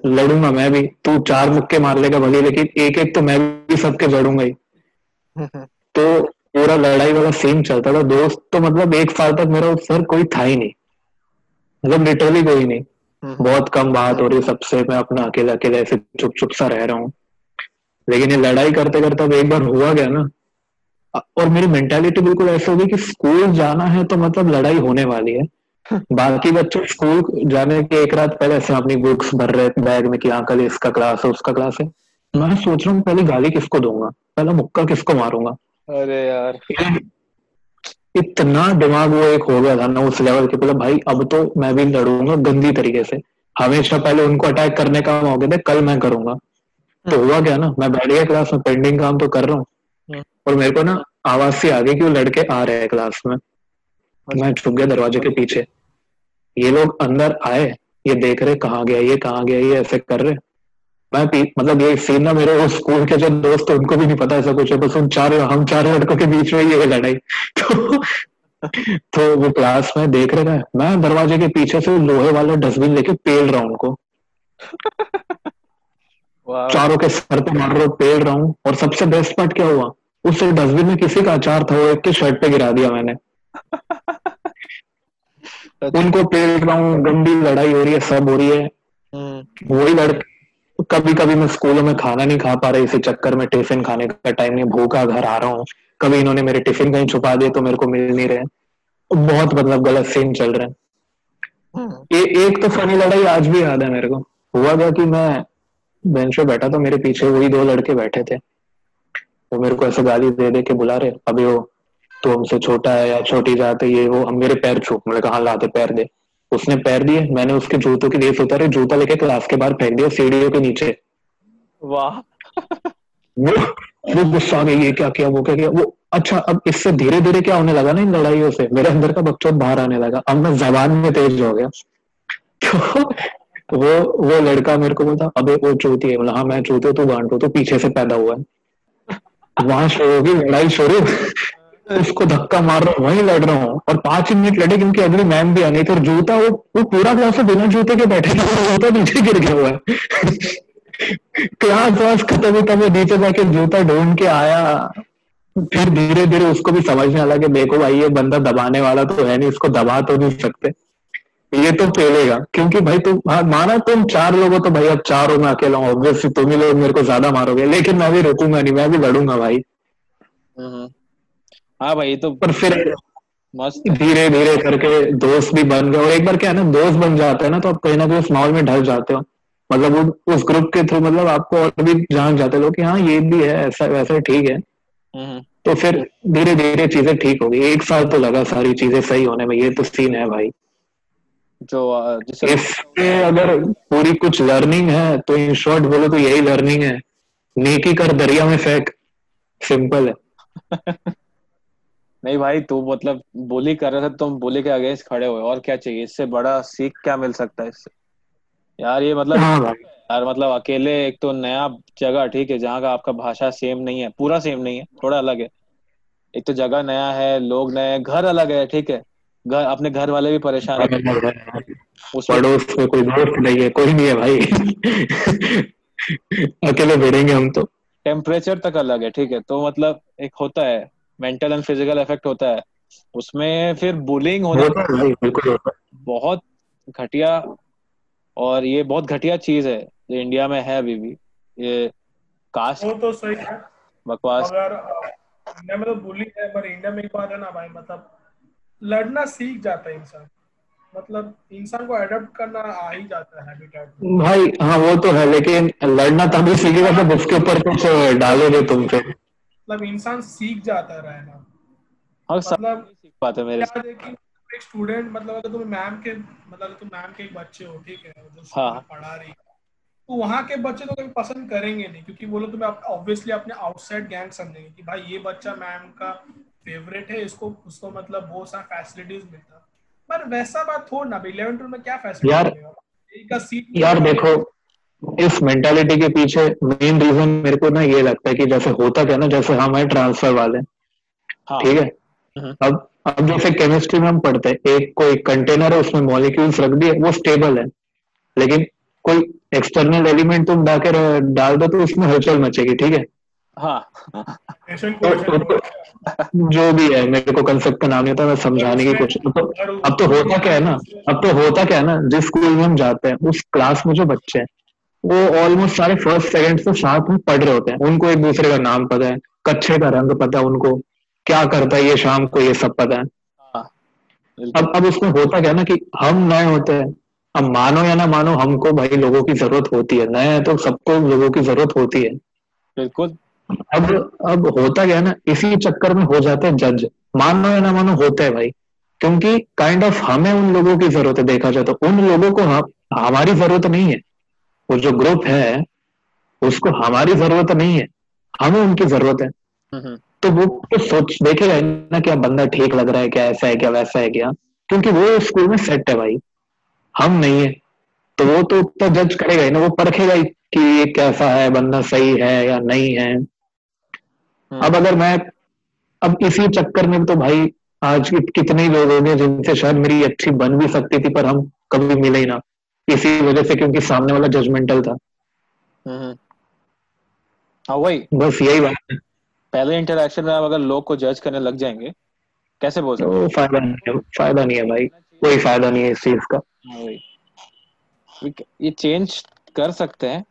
लड़ूँगा मैं भी। तू चार मुक्के मार लेगा भले लेकिन एक एक तो मैं भी सबके जड़ूँगा ही। (laughs) तो पूरा लड़ाई वाला सेम चलता था। दोस्त तो मतलब एक साल तक मेरा सर कोई था ही नहीं। मतलब लिटरली कोई नहीं। बहुत कम बात हो रही है सबसे मैं अपना अकेला अकेला ऐसे चुप चुप सा रह रहा हूँ। लेकिन ये लड़ाई करते करते अब एक बार हुआ गया ना? और मेरी मेंटालिटी बिल्कुल ऐसे हो गई कि स्कूल जाना है तो मतलब लड़ाई होने वाली है। (laughs) बाकी बच्चे स्कूल जाने के एक रात पहले ऐसे अपनी बुक्स भर रहे बैग में कि हाँ कल इसका क्लास है उसका क्लास है। मैं सोच रहा हूँ पहले गाली किसको दूँगा? पहला मुक्का किसको मारूँगा? अरे यार। इतना दिमाग वो एक हो गया था ना उस लेवल के मतलब भाई अब तो मैं भी लड़ूँगा गंदी तरीके से। हमेशा पहले उनको अटैक करने का मौके थे कल मैं करूँगा। तो हुआ क्या ना मैं बैठ गया क्लास में पेंडिंग काम तो कर रहा हूँ। हम्म। और मेरे को ना आवाज़ सी आ गई कि वो लड़के आ रहे हैं क्लास में। मैं छुप गया दरवाजे के पीछे। ये लोग अंदर आए ये देख रहे कहाँ गया ये कहाँ गया ये ऐसे कर रहे? मैं मतलब ये सीन ना मेरे वो स्कूल के जो दोस्त हैं, उनको भी नहीं पता ऐसा कुछ है बस उन चार हम चार लड़कों के बीच में ये लड़ाई। (laughs) तो तो वो क्लास में देख रहे थे मैं दरवाजे के पीछे से लोहे वाला डस्टबिन लेके पेल रहा हूँ उनको। (laughs) चारों के सर पे मार रहा हूँ पेल रहा हूँ और सबसे बेस्ट पार्ट क्या हुआ? उस डस्टबिन में किसी का अचार था वो एक के शर्ट पे गिरा दिया मैंने। (laughs) उनको पेल रहा हूँ गंदी लड़ाई हो रही है सब हो रही है। हम्म। वही लड़के कभी कभी मैं स्कूलों में खाना नहीं खा पा रहा इसी चक्कर में टिफ़िन खाने का टाइम नहीं भूखा घर आ रहा हूँ। कभी इन्होंने मेरे टिफ़िन कहीं छुपा दिए तो मेरे को मिल नहीं रहे बहुत मतलब गलत सीन चल रहे हैं। हम्म। ए, एक तो फनी लड़ाई आज भी याद है मेरे को। हुआ क्या कि मैं बेंच पे बैठा था मेरे पीछे वही दो लड़के बैठे थे। वो मेरे को ऐसे गाली दे दे के बुला रहे अभी वो तो हमसे छोटा है या छोटी जाते ये वो हम मेरे पैर छू मैंने कहा लाते पैर दे? उसने पैर दिए मैंने उसके जूतों की रेस उतारे जूता लेके क्लास के बाहर फेंक दिया सीढ़ियों के नीचे। वाह। वो वो गुस्सा गई ये क्या किया वो क्या किया? वो अच्छा अब इससे धीरे धीरे क्या होने लगा ना इन लड़ाइयों से? मेरे अंदर का बच्चों बाहर आने लगा। अब मैं जबान में तेज हो गया। तो वो वो लड़का मेरे को बोलता अबे वो चूती है। बोला हाँ मैं चूती हूँ तू गांटू तू पीछे से पैदा हुआ है। वहाँ शुरू होगी लड़ाई शुरू। उसको धक्का मार रहा हूँ वहीं लड़ रहा हूँ और पाँच मिनट लड़े क्योंकि अगली मैम भी आ गई थी और जूता वो वो पूरा क्लास से बिना जूते के बैठे थे जूता नीचे गिर गया हुआ है। (laughs) क्लास खत्म तब वो नीचे जाके जूता ढूंढ के आया। फिर धीरे धीरे उसको भी समझने में आया कि देखो भाई ये बंदा दबाने वाला तो है नहीं इसको दबा तो नहीं सकते। ये तो पेलेगा क्योंकि भाई तुम हाँ, माना तुम चार लोग तो भाई अब चार हो मैं अकेला हूँ। ऑब्वियसली तुम ही लोग मेरे को ज़्यादा मारोगे लेकिन मैं भी रुकूँगा नहीं मैं भी लड़ूँगा भाई। हम्म। हाँ भाई तो पर फिर मस्त। धीरे धीरे करके दोस्त भी बन गए। और एक बार क्या है ना दोस्त बन जाते हैं ना तो आप कहीं ना कहीं उस माहौल में ढल जाते हो। मतलब उस ग्रुप के थ्रू मतलब आपको और भी जान जाते लोग कि हाँ ये भी है ऐसा वैसा ठीक है। हम्म। तो फिर धीरे धीरे चीज़ें ठीक हो गई। एक साल तो लगा सारी चीज़ें सही होने में ये तो सीन है भाई। जो जिसे इसके अगर पूरी कुछ लर्निंग है तो इन शॉर्ट बोलो तो यही लर्निंग है। नेकी कर दरिया में फेंक। सिंपल है। (laughs) नहीं भाई तू मतलब बोली कर रहा था तुम बोली के अगेंस्ट खड़े हुए और क्या चाहिए? इससे बड़ा सीख क्या मिल सकता है इससे? यार ये मतलब हाँ भाई। यार मतलब अकेले एक तो नया जगह ठीक है जहाँ का आपका भाषा सेम नहीं है पूरा सेम नहीं है थोड़ा अलग है। एक तो जगह नया है लोग नए हैं घर अलग है ठीक है। घर अपने घर वाले भी परेशान है। उसमें पड़ोस में कोई दोस्त नहीं है कोई नहीं है भाई। अकेले भिड़ेंगे हम तो। टेम्परेचर तक अलग है ठीक है। तो मतलब एक होता है मेंटल एंड फ़िज़िकल इफ़ेक्ट होता है। उसमें फिर बुलिंग होना बहुत घटिया और ये बहुत घटिया चीज़ है जो इंडिया में है अभी भी। ये कास्ट वो तो सही है। बकवास। अगर इंडिया में तो बुली है पर इंडिया में एक बात है ना भाई मतलब लड़ना सीख जाता है इंसान। मतलब इंसान को अडॉप्ट करना आ ही जाता है हैबिटेट भाई हाँ वो तो है लेकिन लड़ना तभी सीखेगा जब उसके ऊपर कुछ डालोगे तुम फिर मतलब इंसान सीख जाता है रहना और मतलब सीख पाते मेरे एक स्टूडेंट मतलब अगर तुम मैम के मतलब तुम मैम के एक बच्चे हो ठीक है जो हाँ। पढ़ा रही है, तो वहाँ के बच्चे तो कभी पसंद करेंगे नहीं क्योंकि वो लोग तुम्हें ऑब्वियसली अपने आउटसाइड गैंग समझेंगे कि भाई ये बच्चा मैम का फेवरेट है इसको उसको मतलब बहुत सारा फैसिलिटीज़ मिलता। पर वैसा बात थोड़ ना इलेवन ट्वेल्व में क्या फैसिलिटी यार- यार देखो इस मेंटालिटी के पीछे मेन रीजन मेरे को ना ये लगता है कि जैसे होता क्या है ना जैसे हम है ट्रांसफ़र वाले। हाँ। ठीक है? हम्म। अब अब जैसे केमिस्ट्री में हम पढ़ते हैं एक कोई कंटेनर है उसमें मॉलिक्यूल्स रख दिए वो स्टेबल है। लेकिन कोई एक्सटर्नल एलिमेंट तुम डाके डाल दो तो उसमें हलचल मचेगी ठीक है? हाँ। तो- क्वेश्चन जो भी है मेरे को कंसेप्ट का नाम नहीं था मैं समझाने की कोशिश तो अब तो होता क्या है ना अब तो होता क्या है ना जिस स्कूल में हम जाते हैं उस क्लास में जो बच्चे हैं वो ऑलमोस्ट सारे फ़र्स्ट सेकंड से साथ में पढ़ रहे होते हैं। उनको एक दूसरे का नाम पता है कच्छे का रंग पता है उनको क्या करता है ये शाम को ये सब पता है। हाँ अब अब उसमें होता क्या ना कि हम नए होते हैं। अब मानो या ना मानो हमको भाई लोगों की ज़रूरत होती है। नए हैं तो सबको लोगों की ज़रूरत होती है। बिल्कुल। अब अब होता क्या ना इसी चक्कर में हो जाते हैं जज मानो या ना मानो होता है भाई। क्योंकि काइंड kind ऑफ़ of हमें उन लोगों की ज़रूरत है देखा जाए तो। उन लोगों को हम हमारी ज़रूरत नहीं है। वो जो ग्रुप है उसको हमारी ज़रूरत नहीं है हमें उनकी ज़रूरत है। हम्म, हम्म, तो वो तो सोच देखेगा ना क्या बंदा ठीक लग रहा है क्या ऐसा है क्या वैसा है क्या। क्योंकि वो स्कूल में सेट है भाई हम नहीं है। तो वो तो उतना जज करेगा ही ना वो परखेगा ही कि ये कैसा है बंदा सही है या नहीं है। हम्म। अब अगर मैं अब इसी चक्कर में तो भाई आज कितने लोग होंगे जिनसे शायद मेरी अच्छी बन भी सकती थी पर हम कभी मिले ही ना। इसी वजह से क्योंकि सामने वाला जजमेंटल था। हम्म। हाँ वही। बस यही बात है। पहले इंटरेक्शन में आप अगर लोग को जज करने लग जाएँगे कैसे बोल सकते तो फ़ायदा नहीं है फ़ायदा नहीं है भाई। कोई फ़ायदा नहीं है इस चीज़ का। हाँ ये चेंज कर सकते हैं।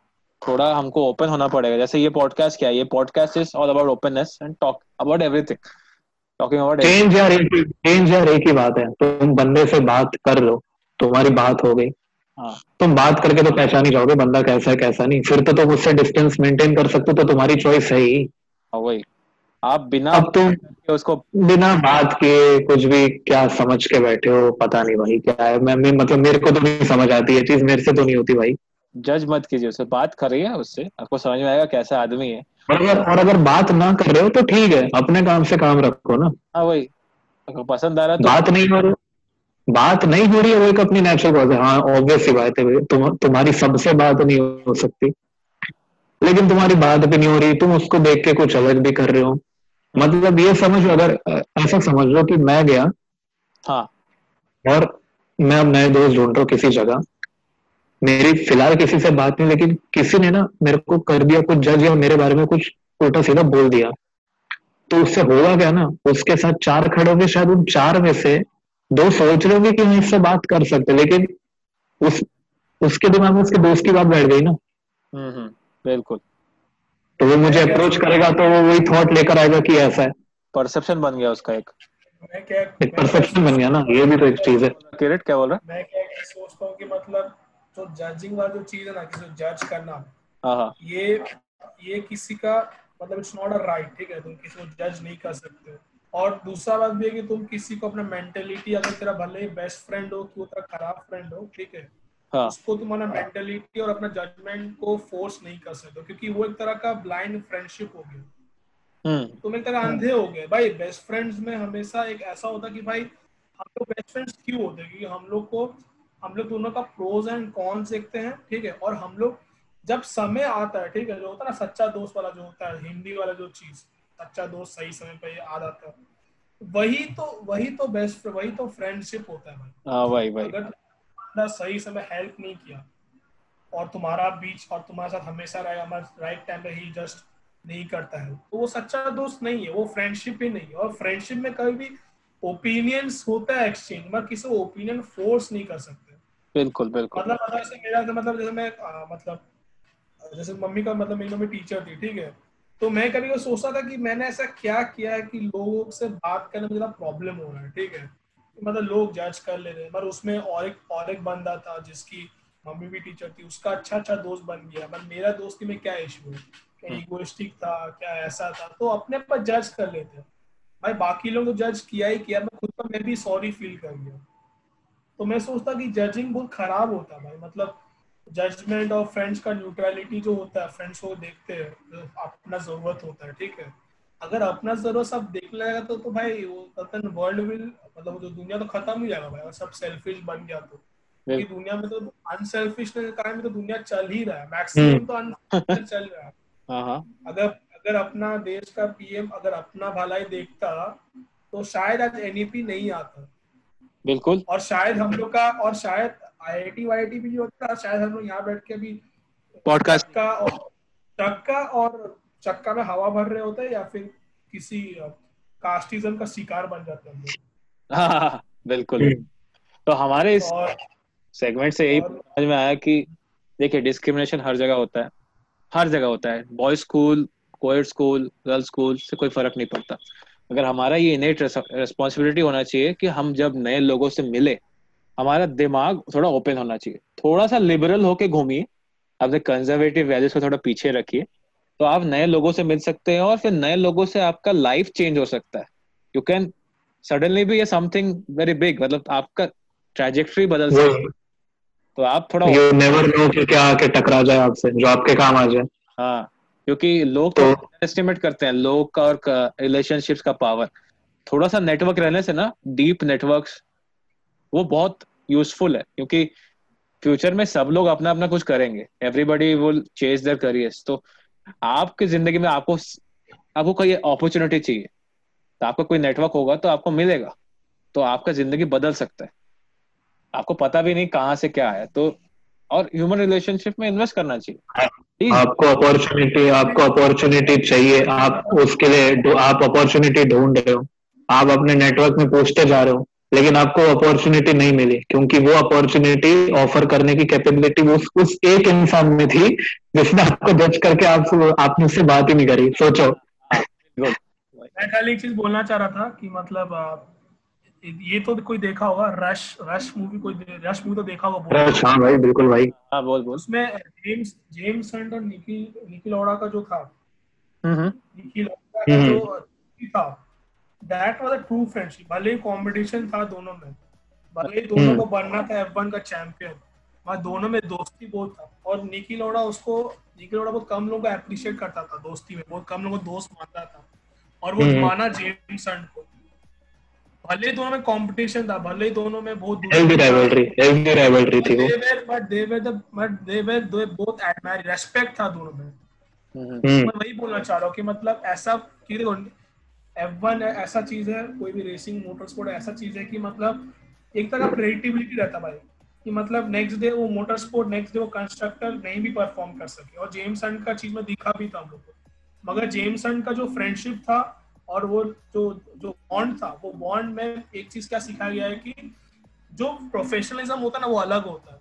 थोड़ा हमको ओपन होना पड़ेगा। जैसे ये पॉडकास्ट क्या है? ये podcast is all about openness and talk about everything talking about change यार एक चेंज यार एक ही बात है। तुम बंदे से बात कर लो तुम्हारी बात हो गई। हाँ। तुम बात करके तो पहचान ही जाओगे बंदा कैसा है कैसा नहीं। फिर तो तुम उससे डिस्टेंस मेंटेन कर सकते हो तो तुम्हारी चॉइस है ही। हाँ, वही। आप बिना अब तुम उसको बिना बात किए कुछ भी क्या समझ के बैठे हो पता नहीं भाई क्या है। मैं, मैं मतलब मेरे को तो नहीं समझ आती ये चीज़ मेरे से तो नहीं होती भाई। जज मत कीजिए उससे बात करिए उससे। आपको समझ में आएगा कैसा आदमी है। और अगर और अगर बात ना कर रहे हो तो ठीक है अपने काम से काम रखो ना। हाँ वही। अगर पसंद आ रहा है तो बात नहीं हो रही बात नहीं हो रही है वो एक अपनी नेचुरल बात है। हाँ ऑब्वियस सी बात है तुम तुम्हारी सबसे बात नहीं हो सकती। लेकिन तुम्हारी बात भी नहीं हो रही तुम उसको देख के कुछ अलग भी कर रहे हो। मतलब ये समझ अगर ऐसा समझ लो कि मैं गया। हाँ। और मैं अब नए दोस्त ढूंढ रहा हूँ किसी जगह। मेरी फ़िलहाल किसी से बात नहीं लेकिन किसी ने ना मेरे को कर दिया कुछ जज या मेरे बारे में कुछ उल्टा सीधा बोल दिया। तो उससे होगा क्या ना उसके साथ चार खड़े होंगे शायद उन चार में से दोस्त सोच रहे होंगे कि हम इससे बात कर सकते लेकिन उस उसके दिमाग में उसके दोस्त की बात बैठ गई ना। हम्म हम्म बिल्कुल। तो वो मुझे अप्रोच करेगा तो वो वही थॉट लेकर आएगा कि ऐसा है। परसेप्शन बन गया उसका एक। एक परसेप्शन बन गया ना ये भी तो एक चीज़ है। किरट क्या बोल रहा मैं क्या सोचता हूँ कि मतलब जो जजिंग वाला जो चीज़ है ना किसी जज करना हाँ हाँ। ये ये किसी का मतलब इट्स नॉट अ राइट ठीक है? तुम किसी को जज नहीं कर सकते हो। और दूसरा बात भी है कि तुम किसी को अपना मेंटेलिटी अगर तेरा भले ही बेस्ट फ्रेंड हो कि वो तेरा खराब फ्रेंड हो ठीक है? हाँ। उसको तुम्हारा मेंटेलिटी और अपना जजमेंट को फोर्स नहीं कर सकते क्योंकि वो एक तरह का ब्लाइंड फ्रेंडशिप हो गया। हम्म। तुम एक तरह अंधे हो गए। भाई बेस्ट फ्रेंड्स में हमेशा एक ऐसा होता है कि भाई हम लोग बेस्ट फ्रेंड्स क्यों होते हैं? क्योंकि हम लोग को हम लोग दोनों का प्रोज एंड कॉन्स देखते हैं ठीक है? और हम लोग जब समय आता है ठीक है? जो होता है ना सच्चा दोस्त वाला जो होता है हिंदी वाला जो चीज़ सच्चा दोस्त सही समय पे आ जाता है। वही तो वही तो बेस्ट वही तो फ्रेंडशिप होता है भाई। हाँ भाई भाई अगर बंदा सही समय हेल्प नहीं किया और तुम्हारा बीच और तुम्हारे साथ हमेशा रहेगा हमारे राइट टाइम पे ही जस्ट नहीं करता है तो वो सच्चा दोस्त नहीं है वो फ्रेंडशिप ही नहीं है। और फ्रेंडशिप में कभी भी ओपिनियंस होता है एक्सचेंज मैं किसी को ओपिनियन फोर्स नहीं कर सकते। बिल्कुल बिल्कुल। मतलब मतलब जैसे मेरा मतलब जैसे मैं आ, मतलब जैसे मम्मी का मतलब मेरी मम्मी टीचर थी ठीक है? तो मैं कभी कभी सोचता था कि मैंने ऐसा क्या किया है कि लोगों से बात करने में ज़्यादा प्रॉब्लम हो रहा है ठीक है? मतलब लोग जज कर ले रहे हैं पर उसमें और एक और एक बंदा था जिसकी मम्मी भी टीचर थी उसका अच्छा अच्छा दोस्त बन गया पर मेरा दोस्ती में क्या इशू है? क्या इगोइस्टिक था क्या ऐसा था? तो अपने पर जज कर लेते हैं। भाई बाकी लोग तो जज किया ही किया मैं खुद पर मैं भी सॉरी फील कर गया। तो मैं सोचता कि जजिंग बहुत खराब होता है भाई मतलब जजमेंट और फ्रेंड्स का न्यूट्रलिटी जो होता है फ्रेंड्स को देखते हैं जो अपना ज़रूरत होता है ठीक है? अगर अपना ज़रूरत सब देख लेगा तो तो भाई वो वर्ल्ड विल मतलब जो दुनिया तो खत्म ही जाएगा भाई सब सेल्फिश बन गया तो। क्योंकि दुनिया में तो अनसेल्फिश के कारण तो दुनिया चल ही रहा है मैक्सिमम तो अनसेल्फिश चल रहा है। हाँ हाँ। अगर अगर अपना देश का पीएम अगर अपना भलाई देखता तो शायद आज एनईपी नहीं आता। बिल्कुल। और शायद हम लोग का और शायद आईआईटी वाईआईटी भी होता शायद हम लोग यहाँ बैठ के भी पॉडकास्ट चक्का और चक्का और चक्का में हवा भर रहे होते या फिर किसी कास्टिज्म का शिकार बन जाते हैं हाँ हाँ, हाँ, बिल्कुल तो हमारे इस सेगमेंट से यही समझ में आया कि देखिए डिस्क्रिमिनेशन हर जगह होता है। हर जगह होता है। Boys school coed school girls school से कोई फ़र्क नहीं पड़ता। अगर हमारा ये इनेट रिस्पॉन्सिबिलिटी होना चाहिए कि हम जब नए लोगों से मिले हमारा दिमाग थोड़ा ओपन होना चाहिए। थोड़ा सा लिबरल होके घूमिए अपने कंजर्वेटिव वैल्यूज़ को थोड़ा पीछे रखिए तो आप नए लोगों से मिल सकते हैं और फिर नए लोगों से आपका लाइफ चेंज हो सकता है। यू कैन सडनली भी ये समथिंग वेरी बिग मतलब आपका ट्रैजेक्टरी बदल सकता है। तो आप थोड़ा यू नेवर नो कि क्या आके टकरा जाए आपसे जो आपके काम आ जाए। हाँ क्योंकि लोग तो एस्टिमेट करते हैं लोग का और रिलेशनशिप्स का पावर थोड़ा सा नेटवर्क रहने से ना डीप नेटवर्क्स वो बहुत यूजफुल है क्योंकि फ्यूचर में सब लोग अपना अपना कुछ करेंगे। Everybody will chase their careers तो आपकी ज़िंदगी में आपको आपको कोई अपॉर्चुनिटी चाहिए तो आपका कोई नेटवर्क होगा तो आपको मिलेगा तो आपका ज़िंदगी बदल सकता है। आपको पता भी नहीं कहाँ से क्या है तो और ह्यूमन रिलेशनशिप में इन्वेस्ट करना चाहिए। Please, आपको अपॉर्चुनिटी आपको अपॉर्चुनिटी चाहिए आप उसके लिए आप अपॉर्चुनिटी ढूंढ रहे हो आप अपने नेटवर्क में पूछते जा रहे हो लेकिन आपको अपॉर्चुनिटी नहीं मिली क्योंकि वो अपॉर्चुनिटी ऑफ़र करने की कैपेबिलिटी उस उस एक इंसान में थी जिसने आपको जज करके आप आपने उससे बात ही नहीं करी। सोचो। मैं खाली एक चीज़ बोलना चाह रहा था कि मतलब ये तो कोई देखा होगा रश रश मूवी कोई रश मूवी तो देखा होगा रश, हाँ भाई बिल्कुल भाई। हाँ बोल बोल। उसमें जेम्स जेम्स हंट और निकी निकी लौड़ा का जो था हम्म हम्म। निकी लौड़ा का हम्म। जो था that was a true friendship भले ही कंपटीशन था दोनों में भले ही दोनों हम्म। को बनना था एफ़ का चैंपियन वहाँ दोनों में दोस्ती बहुत था। और निकी लौड़ा उसको निकी लौड़ा बहुत कम लोगों को अप्रिशिएट करता था दोस्ती में बहुत कम लोगों को दोस्त मानता था। और वो हम्म। माना जेम्स हंट को। भले ही दोनों में कंपटीशन था भले ही दोनों में बहुत हेल्दी राइवलरी हेल्दी राइवलरी थी वो। But they were the but they were they both admire respect था दोनों में। हम्म, मैं वही बोलना चाह रहा हूँ कि मतलब ऐसा कि एफ़ वन ऐसा चीज़ है कोई भी रेसिंग मोटर स्पोर्ट ऐसा चीज़ है कि मतलब एक तरह का प्रेडिक्टिबिलिटी रहता भाई कि मतलब नेक्स्ट डे वो मोटर स्पोर्ट नेक्स्ट डे वो कंस्ट्रक्टर नहीं भी परफॉर्म कर सके। और जेम्स हंट का चीज़ में दिखा भी था हम लोग को। मगर जेम्स हंट का जो फ्रेंडशिप था और वो जो जो बॉन्ड था वो बॉन्ड में एक चीज़ क्या सिखाया गया है कि जो प्रोफेशनलिज्म होता है ना वो अलग होता है।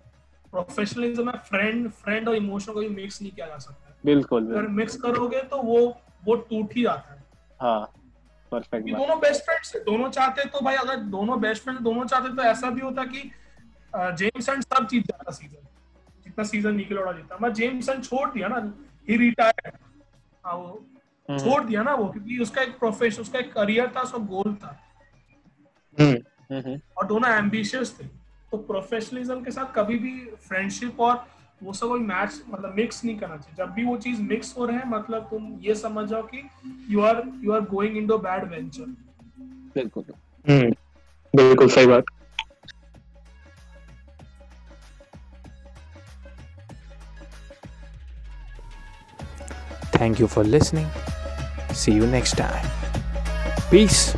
प्रोफेशनलिज्म में फ्रेंड फ्रेंड और इमोशन को मिक्स नहीं किया जा सकता। बिल्कुल अगर मिक्स करोगे तो वो वो टूट ही जाता है। हाँ। परफेक्ट दोनों बेस्ट फ्रेंड्स दोनों चाहते तो भाई अगर दोनों बेस्ट फ्रेंड दोनों चाहते तो ऐसा भी होता कि जेम्स एंड सब जीत जाता सीज़न जितना सीज़न निकलोड़ा जीता मैं जेम्स एंड छोड़ दिया ना ही रिटायर्ड हाँ वो हम्म, छोड़ दिया ना वो क्योंकि उसका एक प्रोफेशन उसका एक करियर था उसका गोल था। हम्म, हम्म, और दोनों एम्बिशियस थे। तो प्रोफेशनलिज्म के साथ कभी भी फ्रेंडशिप और वो सब कोई मैच मतलब मिक्स नहीं करना चाहिए जब भी वो चीज़ मिक्स हो रहे हैं मतलब तुम ये समझ जाओ कि you are you are going in bad venture बिल्कुल हम्म बिल्कुल सही बात Thank you for listening. See you next time. Peace.